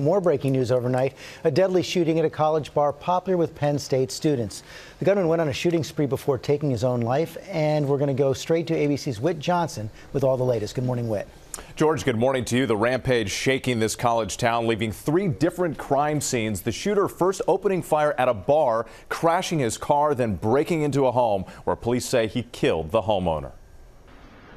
More breaking news overnight. A deadly shooting at a college bar popular with Penn State students. The gunman went on a shooting spree before taking his own life, and we're going to go straight to ABC's Whit Johnson with all the latest. Good morning, Whit. George, good morning to you. The rampage shaking this college town, leaving three different crime scenes. The shooter first opening fire at a bar, crashing his car, then breaking into a home where police say he killed the homeowner.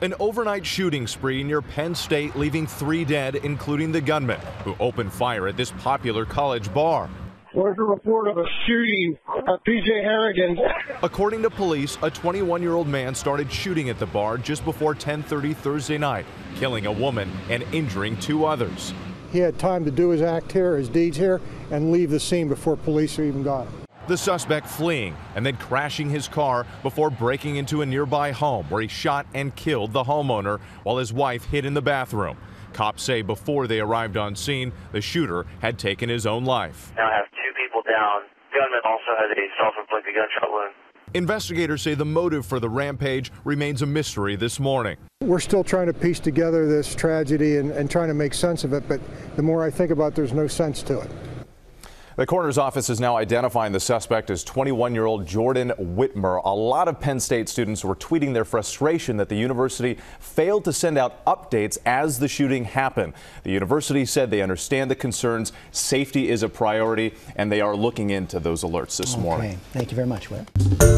An overnight shooting spree near Penn State, leaving three dead, including the gunman who opened fire at this popular college bar. There's a report of a shooting at PJ Harrigan. According to police, a 21-year-old man started shooting at the bar just before 10:30 Thursday night, killing a woman and injuring two others. He had time to do his act here, his deeds here, and leave the scene before police even got him. The suspect fleeing and then crashing his car before breaking into a nearby home where he shot and killed the homeowner while his wife hid in the bathroom. Cops say before they arrived on scene, the shooter had taken his own life. Now I have two people down. Gunman also has a self-inflicted gunshot wound. Investigators say the motive for the rampage remains a mystery this morning. We're still trying to piece together this tragedy and, and trying to make sense of it, but the more I think about it, there's no sense to it. The coroner's office is now identifying the suspect as 21-year-old Jordan Witmer. A lot of Penn State students were tweeting their frustration that the university failed to send out updates as the shooting happened. The university said they understand the concerns, safety is a priority, and they are looking into those alerts this okay. morning. Thank you very much, Whit.